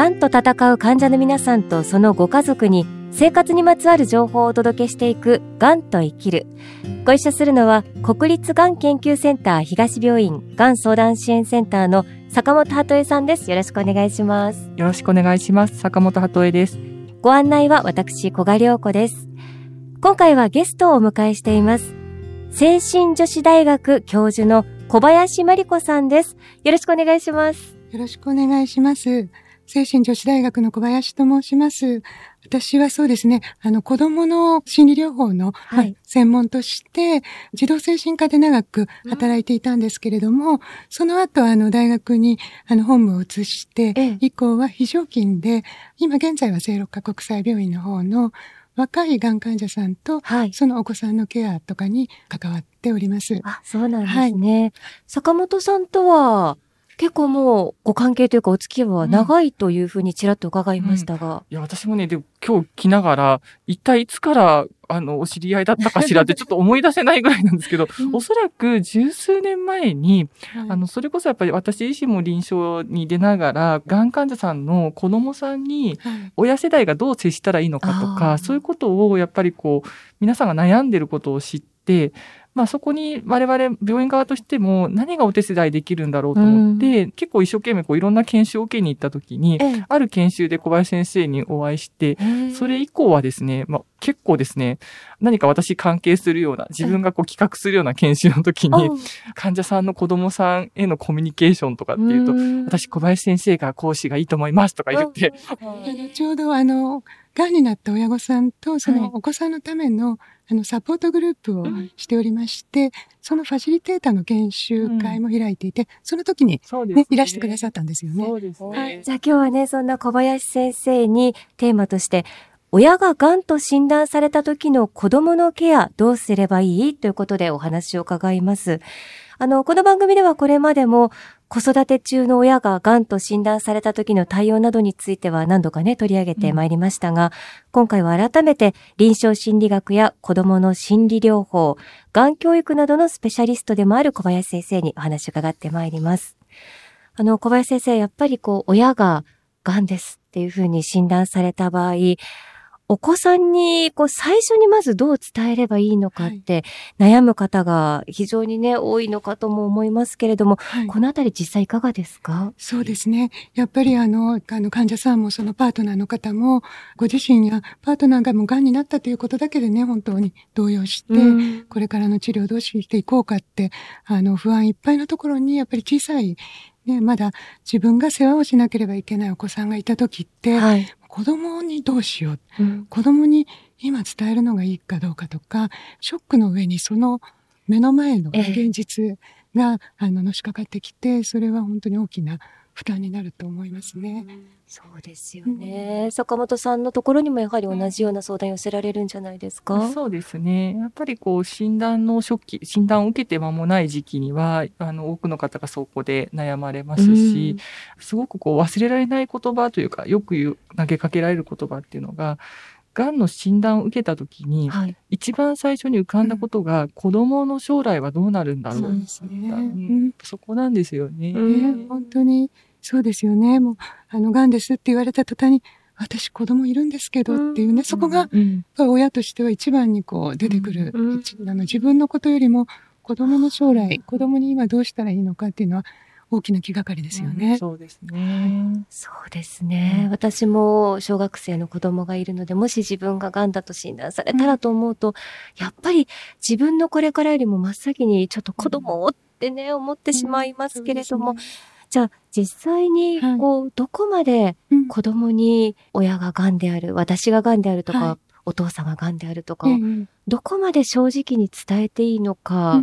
がんと戦う患者の皆さんとそのご家族に生活にまつわる情報をお届けしていくがんと生きる。ご一緒するのは国立がん研究センター東病院がん相談支援センターの坂本鳩恵さんです。よろしくお願いします。よろしくお願いします。坂本鳩恵です。ご案内は私、小賀良子です。今回はゲストをお迎えしています。精神女子大学教授の小林真理子さんです。よろしくお願いします。よろしくお願いします。精神女子大学の小林と申します。私はそうですね、あの、子供の心理療法の、はい、専門として、児童精神科で長く働いていたんですけれども、うん、その後、あの、大学に、あの、本部を移して、ええ、以降は非常勤で、今現在は聖六科国際病院の方の、若いがん患者さんと、はい、そのお子さんのケアとかに関わっております。あ、そうなんですね。はい、坂本さんとは、結構もうご関係というかお付き合いは長いというふうにちらっと伺いましたが。うん。うん、いや、私もね、で今日来ながら、一体いつからあの、お知り合いだったかしらってちょっと思い出せないぐらいなんですけど、うん、おそらく十数年前に、はい、あの、それこそやっぱり私自身も臨床に出ながら、がん患者さんの子供さんに、親世代がどう接したらいいのかとか、はい、そういうことをやっぱりこう、皆さんが悩んでることを知って、まあそこに我々病院側としても何がお手伝いできるんだろうと思って、うん、結構一生懸命こういろんな研修を受けに行った時に、ある研修で小林先生にお会いして、それ以降はですね、まあ結構ですね、何か私関係するような、自分がこう企画するような研修の時に、患者さんの子供さんへのコミュニケーションとかっていうと、私小林先生が講師がいいと思いますとか言って。ちょうどあの、がんになった親御さんと、そのお子さんのための、あの、サポートグループをしておりまして、うん、そのファシリテーターの研修会も開いていて、うん、その時にね、ねいらしてくださったんですよね。はい。じゃあ今日はね、そんな小林先生にテーマとして、親が癌と診断された時の子供のケアどうすればいいということでお話を伺います。あの、この番組ではこれまでも子育て中の親が癌と診断された時の対応などについては何度かね、取り上げてまいりましたが、うん、今回は改めて臨床心理学や子供の心理療法、癌教育などのスペシャリストでもある小林先生にお話を伺ってまいります。あの、小林先生、やっぱりこう、親が癌ですっていうふうに診断された場合、お子さんに、こう、最初にまずどう伝えればいいのかって、悩む方が非常にね、多いのかとも思いますけれども、はい、このあたり実際いかがですか？そうですね。やっぱりあの、あの、患者さんもそのパートナーの方も、ご自身やパートナーがもう癌になったということだけでね、本当に動揺して、うん、これからの治療をどうしていこうかって、あの、不安いっぱいのところに、やっぱり小さいね、まだ自分が世話をしなければいけないお子さんがいた時って、はい、子供にどうしよう、うん、子供に今伝えるのがいいかどうかとか、ショックの上にその目の前の現実が、えあの、のしかかってきて、それは本当に大きな負担になると思いますね。うん、そうですよね、うん、坂本さんのところにもやはり同じような相談寄せられるんじゃないですか、うん、そうですね。やっぱりこう診断の初期、診断を受けて間もない時期には、あの多くの方がそこで悩まれますし、すごくこう忘れられない言葉というか、よく言う投げかけられる言葉っていうのが、がんの診断を受けた時に、はい、一番最初に浮かんだことが、うん、子供の将来はどうなるんだろう。そうですね、うん、そこなんですよね、うん、本当にそうですよね。もうあのがんですって言われた途端に私子供いるんですけどっていうね、そこが、親としては一番にこう出てくる、あの自分のことよりも子供の将来子供に今どうしたらいいのかっていうのは大きな気がかりですよね。うん、そうですね。そうですね、うん、私も小学生の子供がいるので、もし自分が癌だと診断されたらと思うと、うん、やっぱり自分のこれからよりも真っ先にちょっと子供をってね、思ってしまいますけれども、ね、じゃあ実際にこう、はい、どこまで子供に親が癌である、私が癌であるとか、はい、お父さんが癌であるとか、どこまで正直に伝えていいのか、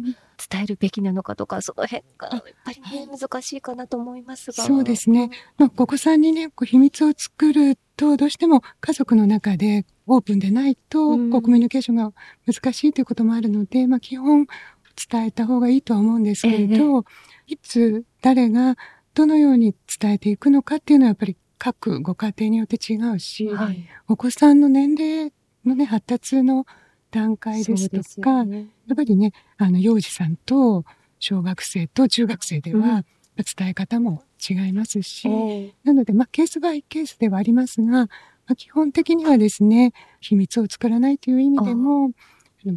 伝えるべきなのかとか、その辺がやっぱりね、難しいかなと思いますが。そうですね。まあ、お子さんにね、こう秘密を作ると、どうしても家族の中でオープンでないと、うん、こうコミュニケーションが難しいということもあるので、まあ、基本伝えた方がいいとは思うんですけれど、え。いつ、誰が、どのように伝えていくのかっていうのはやっぱり各ご家庭によって違うし、はい、お子さんの年齢のね、発達の段階ですとか、ね、やっぱりね、あの、幼児さんと小学生と中学生では、伝え方も違いますし、なので、まあ、ケースバイケースではありますが、まあ、基本的にはですね、秘密を作らないという意味でも、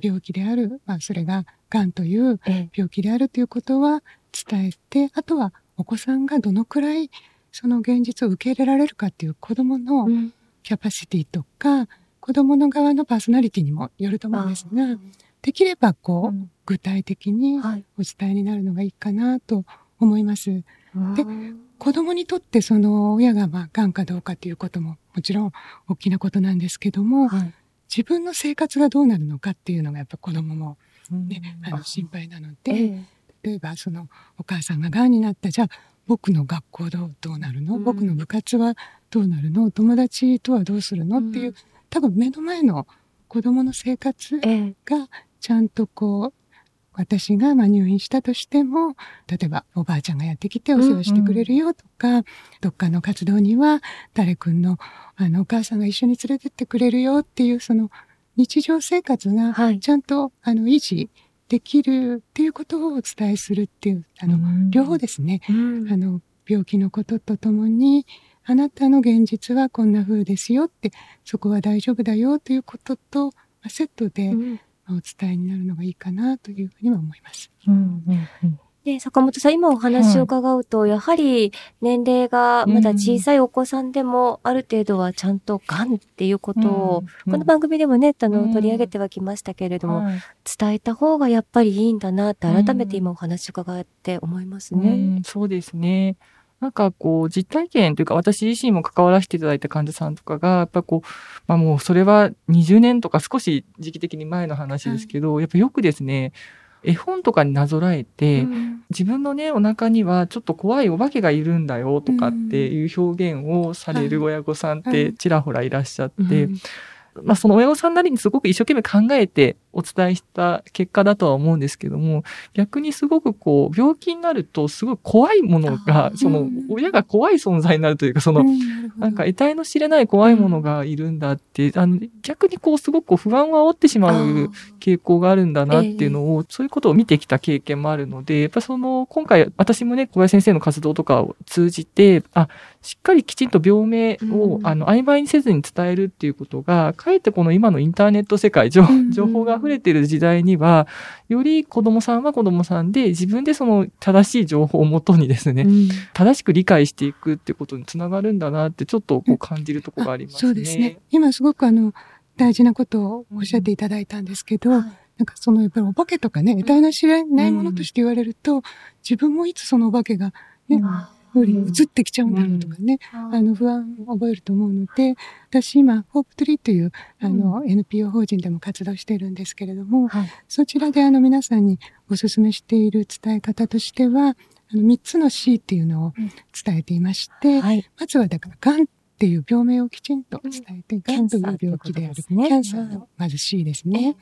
病気である、まあ、それが癌という病気であるということは伝えて、あとはお子さんがどのくらいその現実を受け入れられるかっていう子供のキャパシティとか、子供の側のパーソナリティにもよると思うんですが、できればこう、具体的にお伝えになるのがいいかなと思います。で、子供にとってその親がまあ癌かどうかということももちろん大きなことなんですけども、はい、自分の生活がどうなるのかっていうのがやっぱ子供もね、あの心配なので、えー、例えばそのお母さんが癌になったじゃあ僕の学校どうどうなるの、うん、僕の部活はどうなるの？友達とはどうするの、っていう多分目の前の子供の生活がちゃんとこう私がま入院したとしても、例えばおばあちゃんがやってきてお世話してくれるよとか、うん。うん、どっかの活動には誰くんのあのお母さんが一緒に連れてってくれるよっていうその日常生活がちゃんと、はい、あの維持できるっていうことをお伝えするっていう、あの、うん、両方ですね、うん、あの、病気のこととともに、あなたの現実はこんな風ですよって、そこは大丈夫だよということと、セットで、お伝えになるのがいいかなというふうには思います。うんうんうんで、坂本さん、今お話を伺うと、はい、やはり年齢がまだ小さいお子さんでも、ある程度はちゃんと癌っていうことを、この番組でもね、あの、取り上げてはきましたけれども、伝えた方がやっぱりいいんだなって改めて今お話を伺って思いますね。そうですね。なんかこう、実体験というか、私自身も関わらせていただいた患者さんとかが、やっぱこう、まあもうそれは20年とか少し時期的に前の話ですけど、やっぱよくですね、絵本とかになぞらえて、うん、自分のね、お腹にはちょっと怖いお化けがいるんだよとかっていう表現をされる親御さんってちらほらいらっしゃって、うん。まあその親御さんなりにすごく一生懸命考えてお伝えした結果だとは思うんですけども、逆にすごくこう、病気になるとすごい怖いものが、その、親が怖い存在になるというか、その、なんか得体の知れない怖いものがいるんだって、あの、逆にこう、すごく不安を煽ってしまう傾向があるんだなっていうのを、そういうことを見てきた経験もあるので、やっぱその、今回、私もね、小林先生の活動とかを通じて、あ、しっかりきちんと病名を、あの、曖昧にせずに伝えるっていうことが、かえってこの今のインターネット世界、情報が溢れている時代には、より子供さんは子供さんで自分でその正しい情報をもとにですね、うん、正しく理解していくってことにつながるんだなってちょっとこう感じるところがありますね、そうですね。今すごくあの、大事なことをおっしゃっていただいたんですけど、うん、なんかそのやっぱりお化けとかね、得体の知らないものとして言われると、自分もいつそのお化けがね、うんふうに移ってきちゃうんだろうとかね、うん、あの不安を覚えると思うので、私今、ホープトリーという、あの、NPO 法人でも活動しているんですけれども、はい、そちらであの皆さんにお勧めしている伝え方としては、あの3つの C っていうのを伝えていまして、はい、まずはだから、がんっていう病名をきちんと伝えて、が、ん。という病気である。キャンサーのまず C ですね。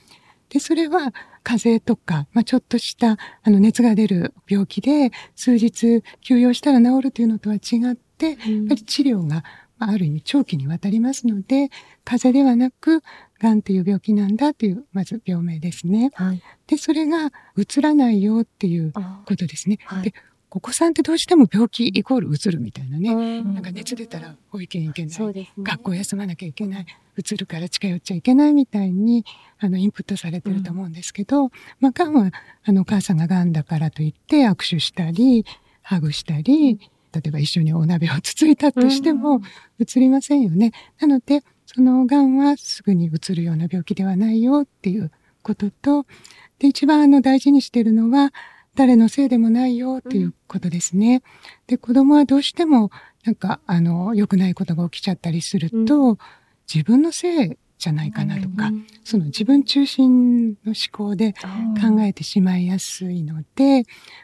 で、それは風邪とか、まあ、ちょっとしたあの熱が出る病気で数日休養したら治るというのとは違って、やっぱり治療がある意味長期にわたりますので、風邪ではなく、癌っていう病気なんだという、まず病名ですね。はい、で、それがうつらないよっていうことですね。はい、で、お子さんってどうしても病気イコールうつるみたいなね。なんか熱出たら保育園行けない。ね、学校休まなきゃいけない。うつるから近寄っちゃいけないみたいに、あの、インプットされてると思うんですけど、うん、まあ、癌は、あの、お母さんが癌だからといって握手したり、ハグしたり、例えば一緒にお鍋をつついたとしても、うつりませんよね。なので、その癌はすぐにうつるような病気ではないよっていうことと、で、一番あの大事にしてるのは、誰のせいでもないよっていうことですね。で、子供はどうしても、なんか、あの、良くないことが起きちゃったりすると、うん、自分のせいじゃないかなとか、うん、その自分中心の思考で考えてしまいやすいので、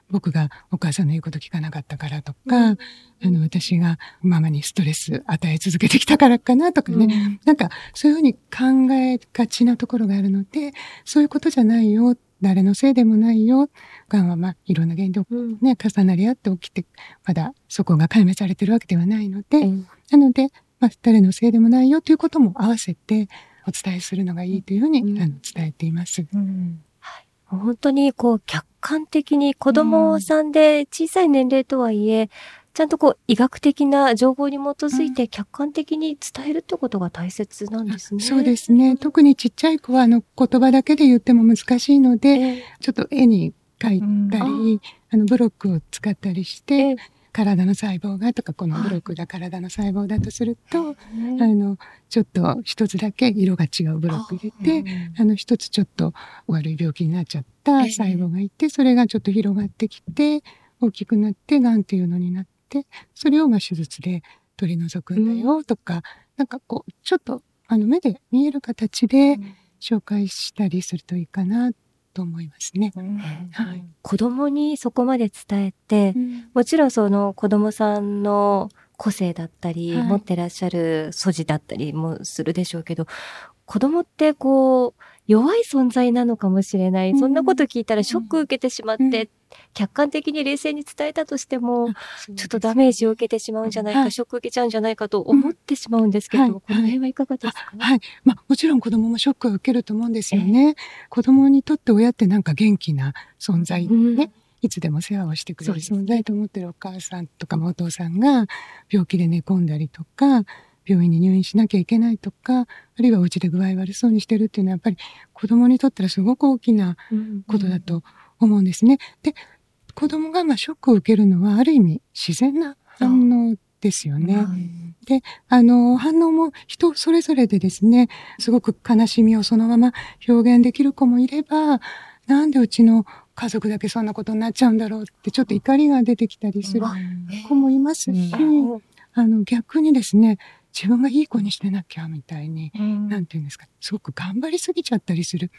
僕がお母さんの言うこと聞かなかったからとか、うん、あの、私がママにストレス与え続けてきたからかなとかね、うん、なんかそういうふうに考えがちなところがあるので、そういうことじゃないよ誰のせいでもないよ。がんはまあいろんな原因でね、重なり合って起きて、まだそこが解明されてるわけではないので、うん、なので、まあ誰のせいでもないよということも合わせてお伝えするのがいいというふうに、うん、あの伝えています。うん。はい、本当にこう客観的に子供さんで小さい年齢とはいえ、ちゃんとこう医学的な情報に基づいて客観的に伝えるってことが大切なんですね。そうですね。特にちっちゃい子はあの言葉だけで言っても難しいので、えちょっと絵に描いたり、うん。あのブロックを使ったりして、え体の細胞がとかこのブロックが体の細胞だとすると、あえのちょっと一つだけ色が違うブロック入れて、あの一つちょっと悪い病気になっちゃったええ。細胞がいて、それがちょっと広がってきて、大きくなって、癌っていうのになって、それをまあ手術で取り除くんだよとか、なんかこう、ちょっとあの目で見える形で紹介したりするといいかなと思いますね。はい。子供にそこまで伝えて、もちろんその子供さんの個性だったり、はい。持ってらっしゃる素地だったりもするでしょうけど、子供ってこう、弱い存在なのかもしれない。うん。そんなこと聞いたらショック受けてしまって、うん。客観的に冷静に伝えたとしても、ちちょっとダメージを受けてしまうんじゃないか、はい。ショック受けちゃうんじゃないかと思ってしまうんですけど、はい。この辺はいかがですか、はい。まあ、もちろん子供もショックを受けると思うんですよね。子供にとって親ってなんか元気な存在、うん。ね。いつでも世話をしてくれる存在と思ってるお母さんとかもお父さんが病気で寝込んだりとか、病院に入院しなきゃいけないとか、あるいはお家で具合悪そうにしてるっていうのはやっぱり子供にとってはすごく大きなことだと思うんですね。で、子供がまあショックを受けるのはある意味自然な反応ですよね。で、あの、反応も人それぞれでですね、すごく悲しみをそのまま表現できる子もいれば、なんでうちの家族だけそんなことになっちゃうんだろうって、ちょっと怒りが出てきたりする子もいますし、あの、逆にですね、自分がいい子にしてなきゃみたいに、なんていうんですか、すごく頑張りすぎちゃったりする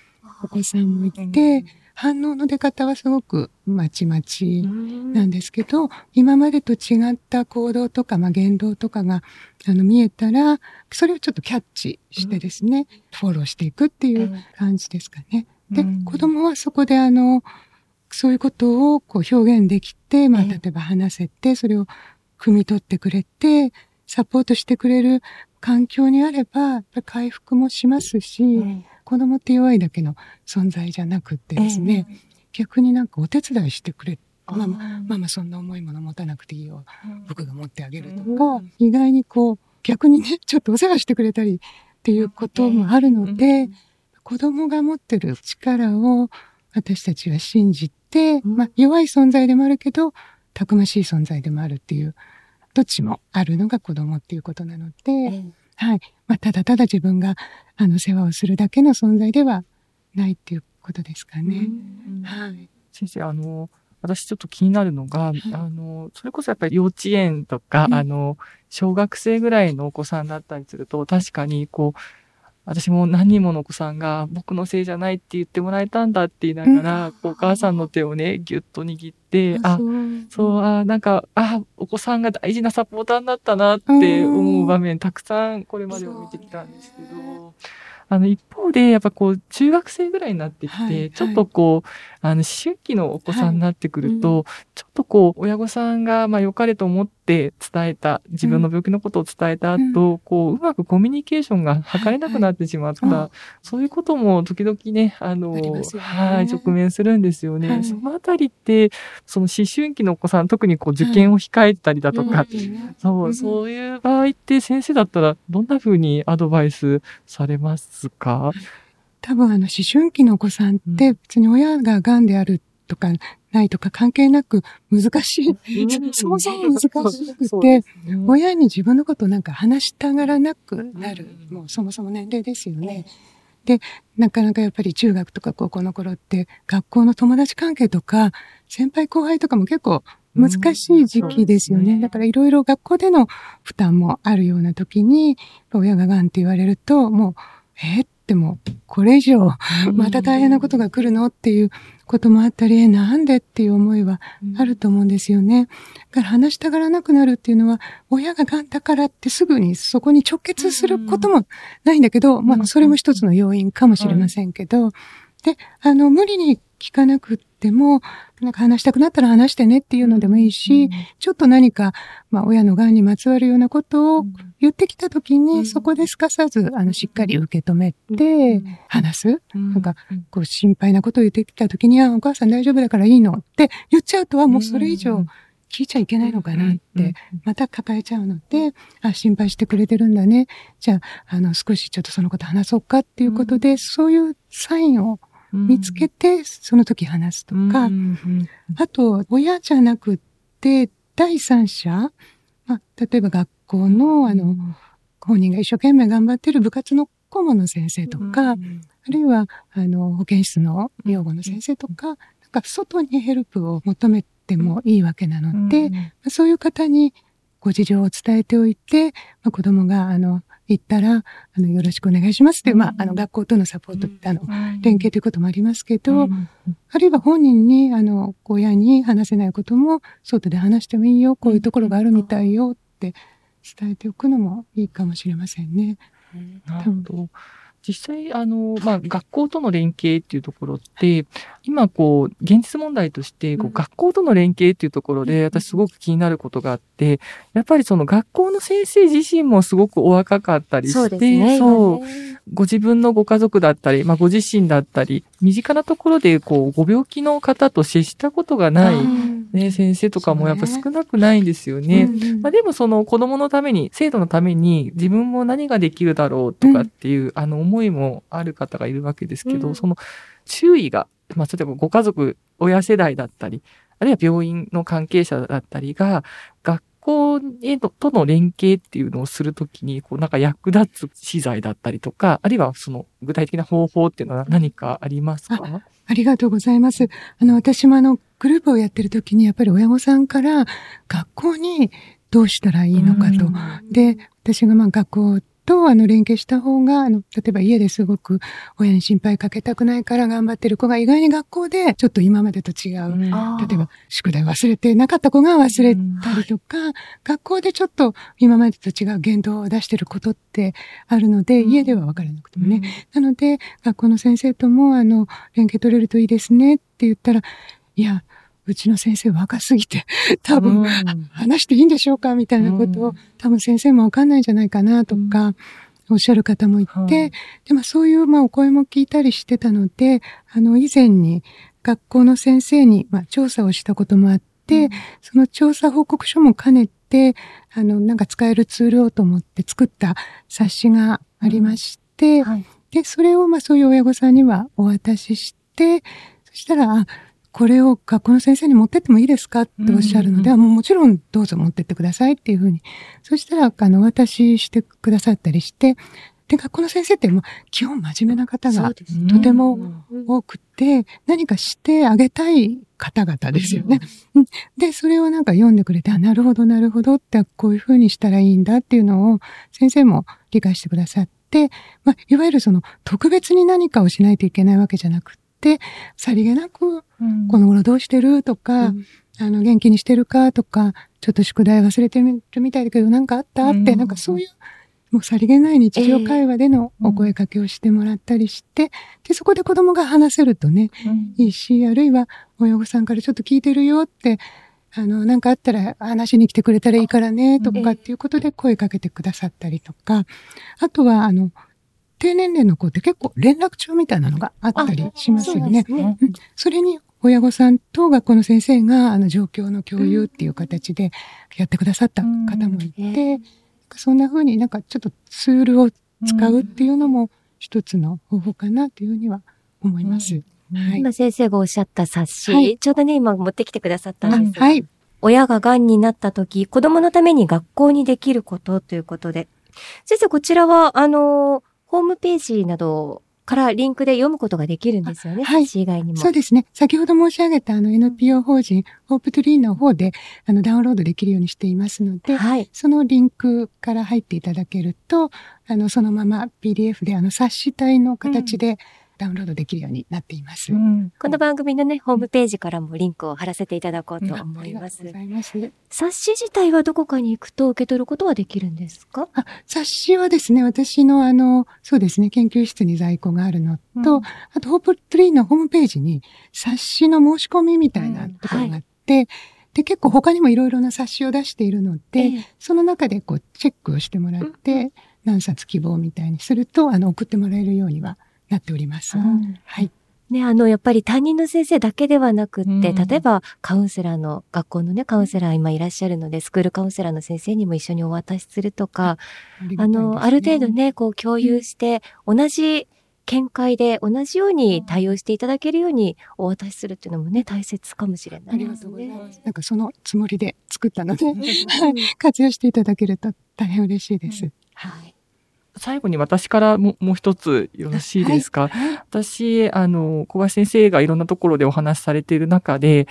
お子さんもいて、反応の出方はすごくまちまちなんですけど、今までと違った行動とか、まあ、言動とかがあの見えたら、それをちょっとキャッチしてですね、フォローしていくっていう感じですかね。で、うん。子供はそこであの、そういうことをこう表現できて、まあ、ええ。例えば話せて、それを汲み取ってくれて、サポートしてくれる環境にあれば、回復もしますし、子供って弱いだけの存在じゃなくってですね、逆になんかお手伝いしてくれ、ママ、ママそんな重いもの持たなくていいよ。僕が持ってあげるとか、意外にこう、逆にね、ちょっとお世話してくれたりっていうこともあるので、子供が持ってる力を私たちは信じて、うん。まあ弱い存在でもあるけど、たくましい存在でもあるっていう、どっちもあるのが子供っていうことなので、はい。まあ、ただただ自分が、あの、世話をするだけの存在ではないっていうことですかね。はい。先生、あの、私ちょっと気になるのが、いあの、それこそやっぱり幼稚園とか、うんあの、小学生ぐらいのお子さんだったりすると、確かにこう、私も何人ものお子さんが僕のせいじゃないって言ってもらえたんだって言いながら、こうお母さんの手をね、ぎゅっと握って、あ、そう、あ、なんか、あ、お子さんが大事なサポーターになったなって思う場面、たくさんこれまでも見てきたんですけど、あの、一方で、やっぱこう、中学生ぐらいになってきて、はいちょっとこう、あの、思春期のお子さんになってくると、ちょっとこう、親御さんが、まあ、良かれと思って伝えた、自分の病気のことを伝えた後、こう、うまくコミュニケーションが図れなくなってしまった、はいはい。そういうことも時々ね、あの、はい、直面するんですよね。はい。そのあたりって、その思春期のお子さん、特にこう、受験を控えたりだとか、そうう、ん。そういう場合って先生だったらどんな風にアドバイスされますか？多分あの思春期のお子さんって別に親が癌であるとかないとか関係なく難しい。そもそも難しくて、親に自分のことをなんか話したがらなくなる。もうそもそも年齢ですよね。で、なかなかやっぱり中学とか高校の頃って学校の友達関係とか先輩後輩とかも結構難しい時期ですよね。だからいろいろ学校での負担もあるような時に、親が癌って言われると、もう、え？ーってもう、これ以上、また大変なことが来るの？っていうこともあったり、え、なんでっていう思いはあると思うんですよね。だから話したがらなくなるっていうのは、親が癌だからってすぐにそこに直結することもないんだけど、まあ、それも一つの要因かもしれませんけど、で、あの、無理に聞かなくっても、なんか話したくなったら話してねっていうのでもいいし、ちょっと何か、まあ、親の癌にまつわるようなことを言ってきたときに、そこですかさず、あの、しっかり受け止めて、話す？なんか、こう、心配なことを言ってきたときに、あ、お母さん大丈夫だからいいのって言っちゃうとは、もうそれ以上聞いちゃいけないのかなって、また抱えちゃうので、あ、心配してくれてるんだね。じゃあ、あの、少しちょっとそのこと話そうかっていうことで、そういうサインを見つけて、その時話すとか、あと、親じゃなくって、第三者、まあ、例えば学校の、あの、本人が一生懸命頑張ってる部活の顧問の先生とか、あるいは、あの、保健室の養護の先生とか、なんか外にヘルプを求めてもいいわけなので、まあそういう方にご事情を伝えておいて、まあ、子供が、あの、行ったら、あの、よろしくお願いしますってまあ、あの、学校とのサポートって、あの、連携ということもありますけど、あるいは本人に、あの、親に話せないことも、外で話してもいいよ、こういうところがあるみたいよって伝えておくのもいいかもしれませんね。なるほど。実際、あの、まあ、学校との連携っていうところって、今、こう、現実問題として、こう、うん。学校との連携っていうところで、私すごく気になることがあって、やっぱりその学校の先生自身もすごくお若かったりそうして、ですね。そうご自分のご家族だったり、まあ、ご自身だったり、身近なところで、こう、ご病気の方と接したことがない、うんね、先生とかもやっぱ少なくないんですよね。うんうん。まあ、でもその子供のために、生徒のために自分も何ができるだろうとかっていう、あの思いもある方がいるわけですけど、うん。その注意が、まあ、例えばご家族、親世代だったり、あるいは病院の関係者だったりが、学校へのとの連携っていうのをするときに、こうなんか役立つ資材だったりとか、あるいはその具体的な方法っていうのは何かありますか？ありがとうございます。あの、私もあの、グループをやってる時に、やっぱり親御さんから、学校にどうしたらいいのかと。で、私がまあ学校とあの連携した方が、あの、例えば家ですごく親に心配かけたくないから頑張ってる子が意外に学校でちょっと今までと違う。あー例えば、宿題忘れてなかった子が忘れたりとか、学校でちょっと今までと違う言動を出してることってあるので、うん家では分からなくてもね。なので、学校の先生とも、あの、連携取れるといいですねって言ったら、いや、うちの先生若すぎて、多分、うん。話していいんでしょうかみたいなことを、うん。多分先生もわかんないんじゃないかなとか、おっしゃる方もいて、はい。でもそういう、まあ、お声も聞いたりしてたので、あの、以前に学校の先生に、まあ、調査をしたこともあって、その調査報告書も兼ねて、あの、なんか使えるツールをと思って作った冊子がありまして、はい。で、それを、まあ、そういう親御さんにはお渡しして、そしたら、あ、これを学校の先生に持ってってもいいですかっておっしゃるので、うんあもうもちろんどうぞ持ってってくださいっていうふうに。そしたら、あの、お渡ししてくださったりして、で、学校の先生ってもう基本真面目な方がとてもうん多くて、何かしてあげたい方々ですよね。うんで、それをなんか読んでくれて、あ、なるほど、なるほどって、こういうふうにしたらいいんだっていうのを先生も理解してくださって、まあ、いわゆるその特別に何かをしないといけないわけじゃなくさりげなく、うん。この頃どうしてるとか、うん。あの、元気にしてるかとか、ちょっと宿題忘れてるみたいだけど、なんかあったって、うん。なんかそういう、もうさりげない日常会話でのお声かけをしてもらったりして、で、そこで子供が話せるとね、いいし、あるいは親御さんからちょっと聞いてるよって、あの、なんかあったら話しに来てくれたらいいからね、とかっていうことで声かけてくださったりとか、あとは、あの、低年齢の子って結構連絡帳みたいなのがあったりしますよね。そねうんそれに親御さんと学校の先生があの状況の共有っていう形でやってくださった方もいうんて、そんな風になんかちょっとツールを使うっていうのも一つの方法かなというふうには思います。はい。今先生がおっしゃった冊子、はいちょうどね、今持ってきてくださったあんですが、はい。親が癌になった時、子供のために学校にできることということで。先生、こちらは、あの、ホームページなどからリンクで読むことができるんですよね。あはい以外にも。そうですね。先ほど申し上げたあの NPO 法人ホープトゥリーの方であのダウンロードできるようにしていますので、はい。そのリンクから入っていただけると、あの、そのまま PDF であの冊子体の形でダウンロードできるようになっています。うん。この番組のね、ホームページからもリンクを貼らせていただこうと思います。ありがとうご。ざいます。冊子自体はどこかに行くと受け取ることはできるんですか？あ、冊子はですね、私のあの、そうですね、研究室に在庫があるのと、うん。あと、ホープトゥリーのホームページに冊子の申し込みみたいなところがあって、で、結構他にもいろいろな冊子を出しているので、ええ。その中でこう、チェックをしてもらって、何冊希望みたいにすると、あの、送ってもらえるようにはなっております。うんはい。ね、あの、やっぱり担任の先生だけではなくって、うん、例えばカウンセラーの、学校のね、カウンセラー今いらっしゃるので、スクールカウンセラーの先生にも一緒にお渡しするとか、ああの、ある程度ね、こう共有して、同じ見解で同じように対応していただけるようにお渡しするっていうのもね、大切かもしれない、ね、ありがとうございます。なんかそのつもりで作ったので、活用していただけると大変嬉しいです。うん、はい。最後に私からももう一つよろしいですか、はい、私、あの、小林先生がいろんなところでお話しされている中で、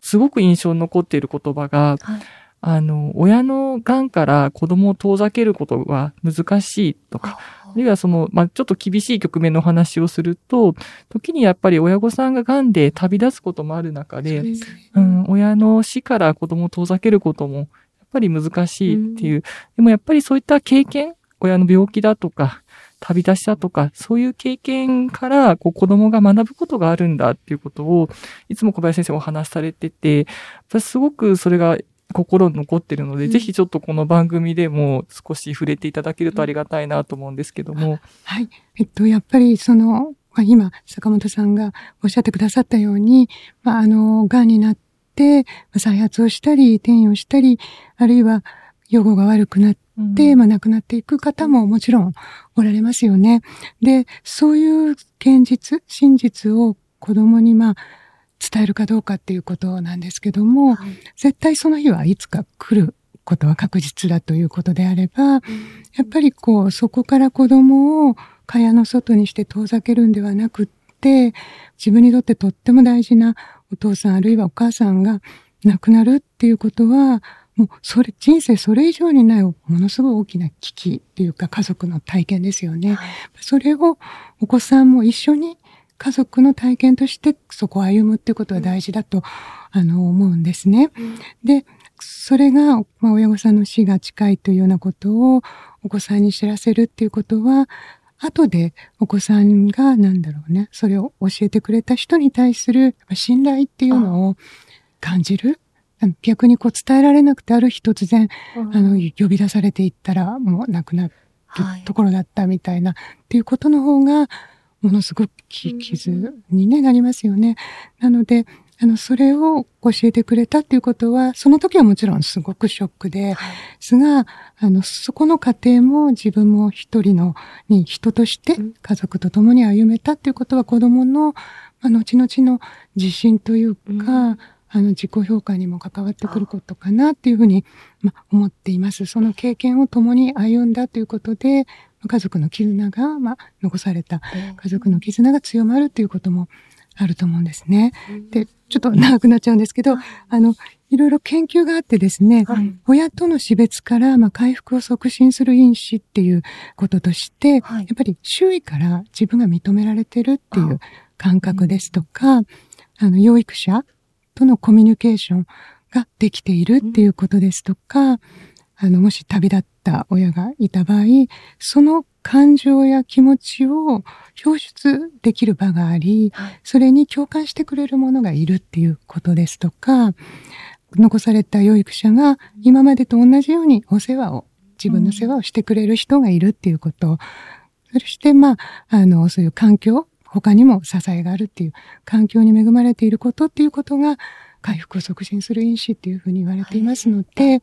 すごく印象に残っている言葉が、はい、あの、親の癌から子供を遠ざけることは難しいとか、あるいはその、まあ、ちょっと厳しい局面の話をすると、時にやっぱり親御さんが癌で旅立つこともある中で、でね、うん、親の死から子供を遠ざけることも、やっぱり難しいっていう、うん、でもやっぱりそういった経験、親の病気だとか、旅立ちだとか、そういう経験から、こう、子供が学ぶことがあるんだっていうことを、いつも小林先生お話しされてて、私すごくそれが心に残ってるので、うん、ぜひちょっとこの番組でも少し触れていただけるとありがたいなと思うんですけども。はい。えっと、やっぱりその、まあ、今、坂本さんがおっしゃってくださったように、まあ、あの、癌になって、再発をしたり、転移をしたり、あるいは予後が悪くなって、うん、まあ、亡くなっていく方ももちろんおられますよね。で、そういう現実、真実を子供に、まあ、伝えるかどうかっていうことなんですけども、はい、絶対その日はいつか来ることは確実だということであれば、うん、やっぱりこう、そこから子供を蚊帳の外にして遠ざけるんではなくって、自分にとってとっても大事なお父さんあるいはお母さんが亡くなるっていうことは、もう、それ、人生それ以上にない、ものすごい大きな危機っていうか、家族の体験ですよね。はい、それを、お子さんも一緒に家族の体験としてそこを歩むっていうことは大事だと、あの、思うんですね。で、それが、まあ、親御さんの死が近いというようなことをお子さんに知らせるっていうことは、後でお子さんが、なんだろうね、それを教えてくれた人に対する信頼っていうのを感じる。逆にこう伝えられなくてある日突然、あの、呼び出されていったらもう亡くなるところだったみたいな、っていうことの方が、ものすごく傷に、ね、なりますよね。なので、あの、それを教えてくれたっていうことは、その時はもちろんすごくショックで、はい、すが、あの、そこの過程も自分も一人の、に人として家族と共に歩めたっていうことは子供の、まあ、後々の自信というか、うん、あの、自己評価にも関わってくることかなっていうふうに、まあ、思っています。その経験を共に歩んだということで、家族の絆が、まあ、残された家族の絆が強まるということもあると思うんですね。で、ちょっと長くなっちゃうんですけど、あの、いろいろ研究があってですね、はい、親との死別から、まあ、回復を促進する因子っていうこととして、はい、やっぱり周囲から自分が認められてるっていう感覚ですとか、あの、養育者とのコミュニケーションができているっていうことですとか、あの、もし旅立った親がいた場合、その感情や気持ちを表出できる場があり、それに共感してくれるものがいるっていうことですとか、残された養育者が今までと同じようにお世話を、自分の世話をしてくれる人がいるっていうこと。そして、まあ、あの、そういう環境、他にも支えがあるっていう環境に恵まれていることっていうことが回復を促進する因子っていうふうに言われていますので、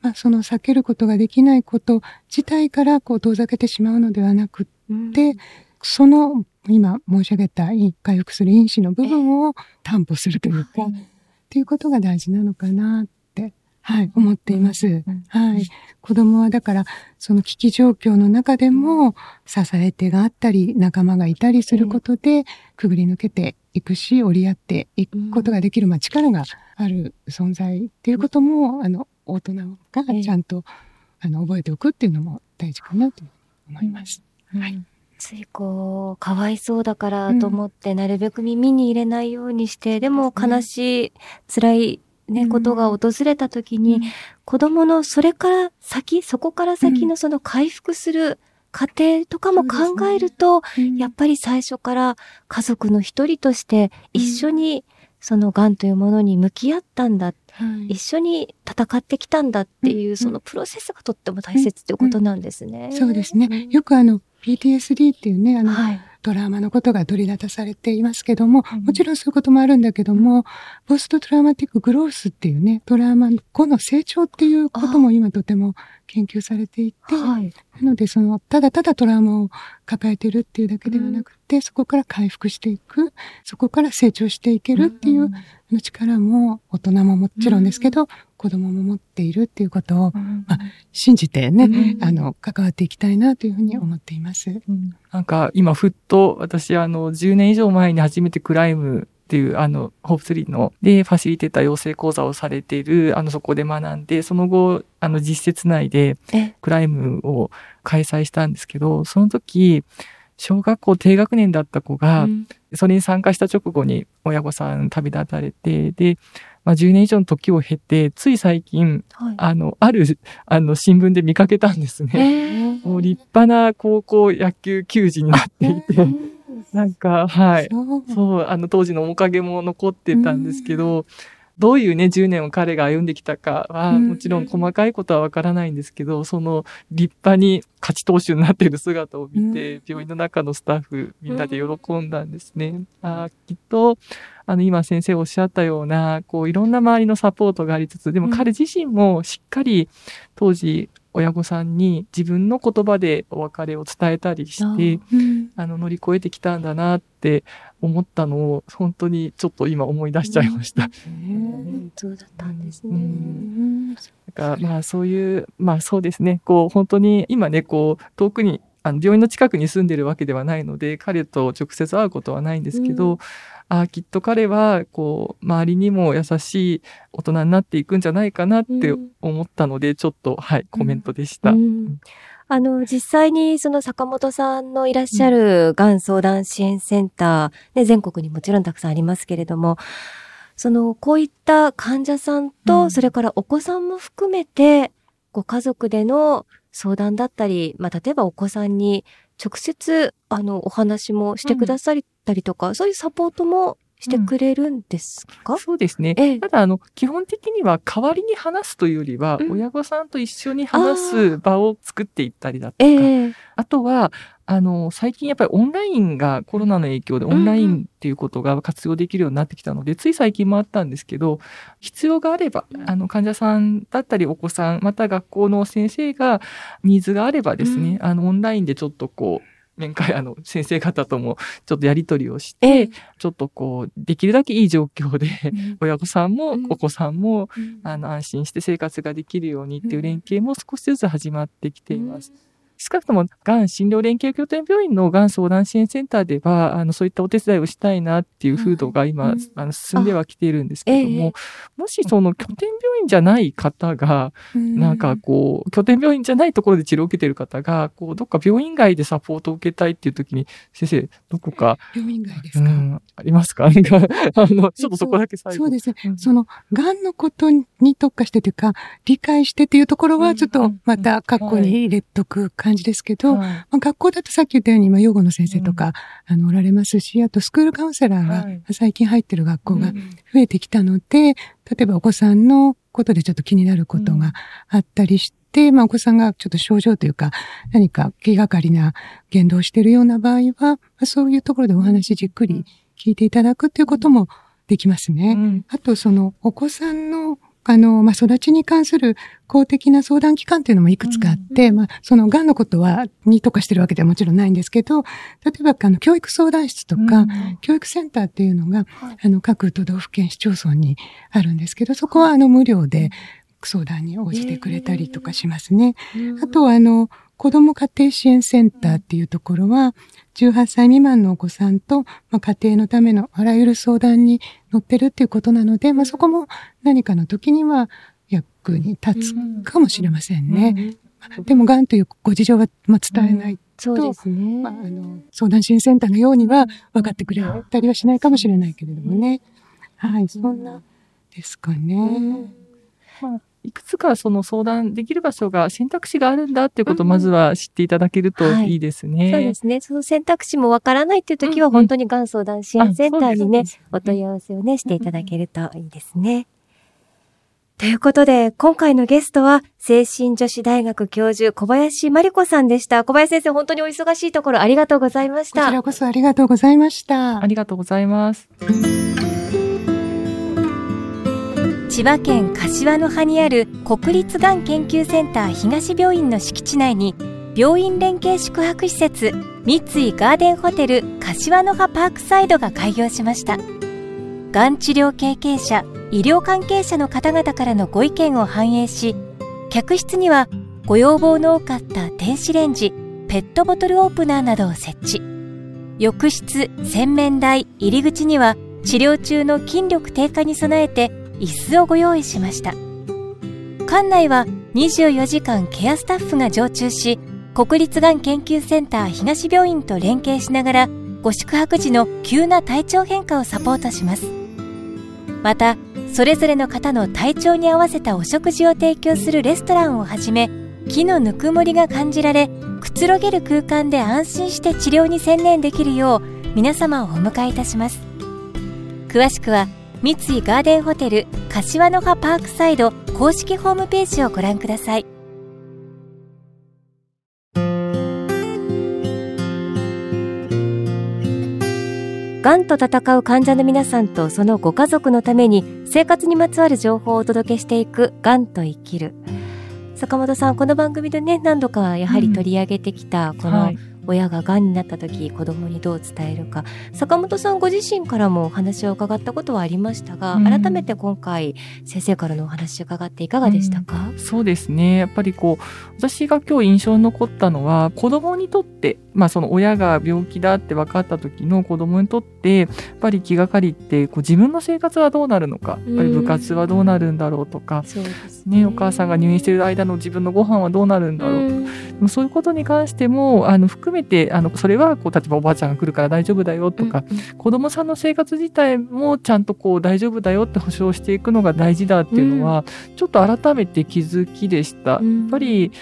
まあ、その避けることができないこと自体からこう遠ざけてしまうのではなくって、うん、その今申し上げた回復する因子の部分を担保するというか、っていうことが大事なのかなって、はい、思っています。はい。子供はだから、その危機状況の中でも支え手があったり、仲間がいたりすることで、くぐり抜けていくし、折り合っていくことができる、まあ、力がある存在っていうことも、あの、大人がちゃんと、あの覚えておくっていうのも大事かなと思います。はい。ついこう、かわいそうだからと思って、なるべく耳に入れないようにして、でも悲しい、辛いね、ことが訪れた時に、子供のそれから先、そこから先のその回復する過程とかも考えると、やっぱり最初から家族の一人として一緒にその癌というものに向き合ったんだ、はい、一緒に戦ってきたんだっていう、そのプロセスがとっても大切っていうことなんですね。そうですね。よくあの、PTSD っていうね、あの、はい。トラウマのことが取り立たされていますけども、もちろんそういうこともあるんだけども、ポストトラウマティックグロースっていうね、トラウマ後の成長っていうことも今とても研究されていて、はい、なのでその、ただただトラウマを抱えてるっていうだけではなくて、うん、そこから回復していく、そこから成長していけるっていう力も大人ももちろんですけど、うん、子供も持っているっていうことを、うん、まあ、信じてね、あの、関わっていきたいなというふうに思っています。なんか今ふっと私あの10年以上前に初めてクライムっていう、あの、ホープツリーの、で、ファシリテーター養成講座をされている、あの、そこで学んで、その後、あの、実設内で、クライムを開催したんですけど、その時、小学校低学年だった子が、それに参加した直後に親御さん旅立たれて、で、まあ、10年以上の時を経て、つい最近、はい、あの、ある、あの、新聞で見かけたんですね。もう立派な高校野球球児になっていて、なんか、はい。そう、あの、当時の面影も残ってたんですけど、どういうね、10年を彼が歩んできたかは、もちろん細かいことはわからないんですけど、その立派に勝ち投手になっている姿を見て、病院の中のスタッフみんなで喜んだんですね。あきっと、あの、今先生おっしゃったような、こう、いろんな周りのサポートがありつつ、でも彼自身もしっかり当時親御さんに自分の言葉でお別れを伝えたりして、うん、あの乗り越えてきたんだなって思ったのを本当にちょっと今思い出しちゃいました。うん、そうだったんですね。うん、かまあそういうまあそうですね。こう本当に今ねこう遠くにあの病院の近くに住んでるわけではないので彼と直接会うことはないんですけど、うん、あきっと彼はこう周りにも優しい大人になっていくんじゃないかなって思ったので、うん、ちょっとはいコメントでした。うん。あの、実際にその坂本さんのいらっしゃるがん相談支援センター、ね、全国にもちろんたくさんありますけれども、その、こういった患者さんと、それからお子さんも含めて、ご家族での相談だったり、まあ、例えばお子さんに直接、あの、お話もしてくださったりとか、うん、そういうサポートもしてくれるんですか、うん、そうですね。ええ、ただ、あの、基本的には代わりに話すというよりは、うん、親御さんと一緒に話す場を作っていったりだとか、え、あとは、あの、最近やっぱりオンラインがコロナの影響でオンラインっていうことが活用できるようになってきたので、うん、つい最近もあったんですけど、必要があれば、あの、患者さんだったりお子さん、また学校の先生がニーズがあればですね、うん、あの、オンラインでちょっとこう、面会、あの、先生方ともちょっとやり取りをして、ちょっとこう、できるだけいい状況で、親御さんもお子さんも、あの、安心して生活ができるようにっていう連携も少しずつ始まってきています。少なくとも、がん診療連携拠点病院のがん相談支援センターでは、あの、そういったお手伝いをしたいなっていう風土が今、うん、あの、進んではきているんですけども、えー、もしその拠点病院じゃない方が、なんかこう、拠点病院じゃないところで治療を受けている方が、こう、どっか病院外でサポートを受けたいっていう時に、先生、どこか、病院外ですか、うん、ありますか？なんか、あの、ちょっとそこだけ最後。そうですね。うん、その、がんのことに特化してというか、理解してっていうところは、ちょっとまた、括弧に入れとく感じですけど、はい、まあ、学校だとさっき言ったように、まあ、養護の先生とか、あの、おられますし、あとスクールカウンセラーが最近入ってる学校が増えてきたので、例えばお子さんのことでちょっと気になることがあったりして、まあ、お子さんがちょっと症状というか、何か気がかりな言動をしているような場合は、まあ、そういうところでお話じっくり聞いていただくっていうこともできますね。うん、あと、その、お子さんのあの、まあ、育ちに関する公的な相談機関っていうのもいくつかあって、うん、まあ、その、癌のことは、に特化してるわけではもちろんないんですけど、例えば、あの、教育相談室とか、うん、教育センターっていうのが、あの、各都道府県市町村にあるんですけど、そこは、あの、無料で相談に応じてくれたりとかしますね。あとは、あの、子ども家庭支援センターっていうところは、18歳未満のお子さんと、まあ、家庭のためのあらゆる相談に乗ってるっていうことなので、まあ、そこも何かの時には役に立つかもしれませんね。でも、癌というご事情は、まあ、伝えないと、そうですね。まあ、あの、相談支援センターのようには分かってくれたりはしないかもしれないけれどもね。はい、そんなですかね。まあいくつかその相談できる場所が選択肢があるんだっていうことをまずは知っていただけるといいですね。はい、そうですね。その選択肢もわからないっていう時は本当にがん相談支援センターにね、お問い合わせをね、していただけるといいですね。ということで、今回のゲストは、精神女子大学教授、小林真理子さんでした。小林先生、本当にお忙しいところありがとうございました。こちらこそありがとうございました。ありがとうございます。千葉県柏の葉にある国立がん研究センター東病院の敷地内に、病院連携宿泊施設、三井ガーデンホテル柏の葉パークサイドが開業しました。がん治療経験者、医療関係者の方々からのご意見を反映し、客室にはご要望の多かった電子レンジ、ペットボトルオープナーなどを設置。浴室、洗面台、入り口には治療中の筋力低下に備えて椅子をご用意しました。館内は24時間ケアスタッフが常駐し、国立がん研究センター東病院と連携しながら、ご宿泊時の急な体調変化をサポートします。また、それぞれの方の体調に合わせたお食事を提供するレストランをはじめ木のぬくもりが感じられくつろげる空間で安心して治療に専念できるよう皆様をお迎えいたします詳しくは三井ガーデンホテル柏の葉パークサイド公式ホームページをご覧ください。がんと闘う患者の皆さんとそのご家族のために生活にまつわる情報をお届けしていくがんと生きる。坂本さんこの番組でね何度かやはり取り上げてきたこの、親が癌になった時子供にどう伝えるか。坂本さんご自身からもお話を伺ったことはありましたが、うん、改めて今回先生からのお話を伺っていかがでしたか、うん、そうですね。やっぱりこう私が今日印象に残ったのは子供にとってまあその親が病気だって分かった時の子供にとってやっぱり気がかりってこう自分の生活はどうなるのか。やっぱり部活はどうなるんだろうとか、ね、ね、お母さんが入院している間の自分のご飯はどうなるんだろうとか、そういうことに関してもあの含めてあのそれはこう例えばおばあちゃんが来るから大丈夫だよとか、うんうん、子供さんの生活自体もちゃんとこう大丈夫だよって保証していくのが大事だっていうのは、うん、ちょっと改めて気づきでした。うん、やっぱり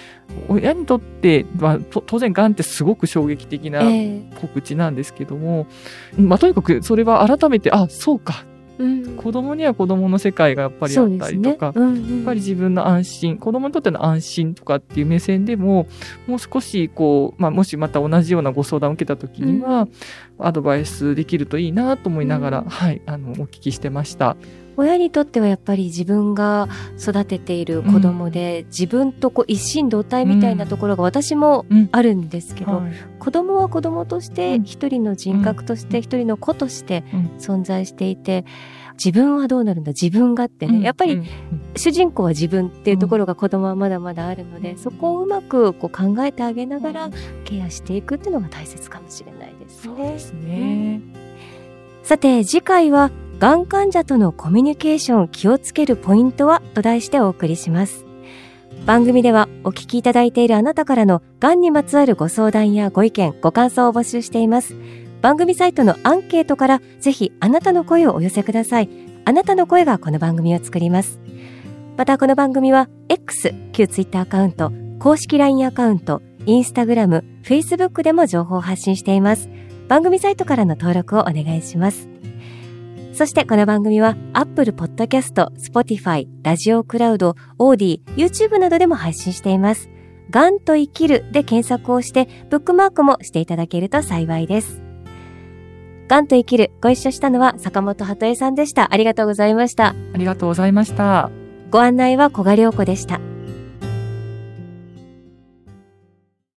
親にとっては当然がんってすごく衝撃的な告知なんですけども、えー、まあ、とにかくそれは改めてあそうかうん、子供には子供の世界がやっぱりあったりとか、ね。うんうん、やっぱり自分の安心子供にとっての安心とかっていう目線でももう少しこう、まあ、もしまた同じようなご相談を受けた時には、うん、アドバイスできるといいなと思いながら、うん、はいあのお聞きしてました。親にとってはやっぱり自分が育てている子供で、うん、自分とこう一心同体みたいなところが私もあるんですけど、うんはい、子供は子供として一人の人格として一人の子として存在していて、自分はどうなるんだ？自分がってね、やっぱり主人公は自分っていうところが子供はまだまだあるので、そこをうまくこう考えてあげながらケアしていくっていうのが大切かもしれないですね。そうですね、さて次回はがん患者とのコミュニケーション気をつけるポイントはと題してお送りします。番組ではお聞きいただいているあなたからのがんにまつわるご相談やご意見、ご感想を募集しています。番組サイトのアンケートからぜひあなたの声をお寄せください。あなたの声がこの番組を作ります。またこの番組は X、旧 Twitter アカウント、公式 LINE アカウント、インスタグラム、Facebook でも情報を発信しています。番組サイトからの登録をお願いします。そしてこの番組は Apple Podcast、Spotify、ラジオクラウド、オーディ、YouTube などでも配信しています。がんと生きるで検索をしてブックマークもしていただけると幸いです。がんと生きるご一緒したのは坂本鳩江さんでした。ありがとうございました。ありがとうございました。ご案内は小賀良子でした。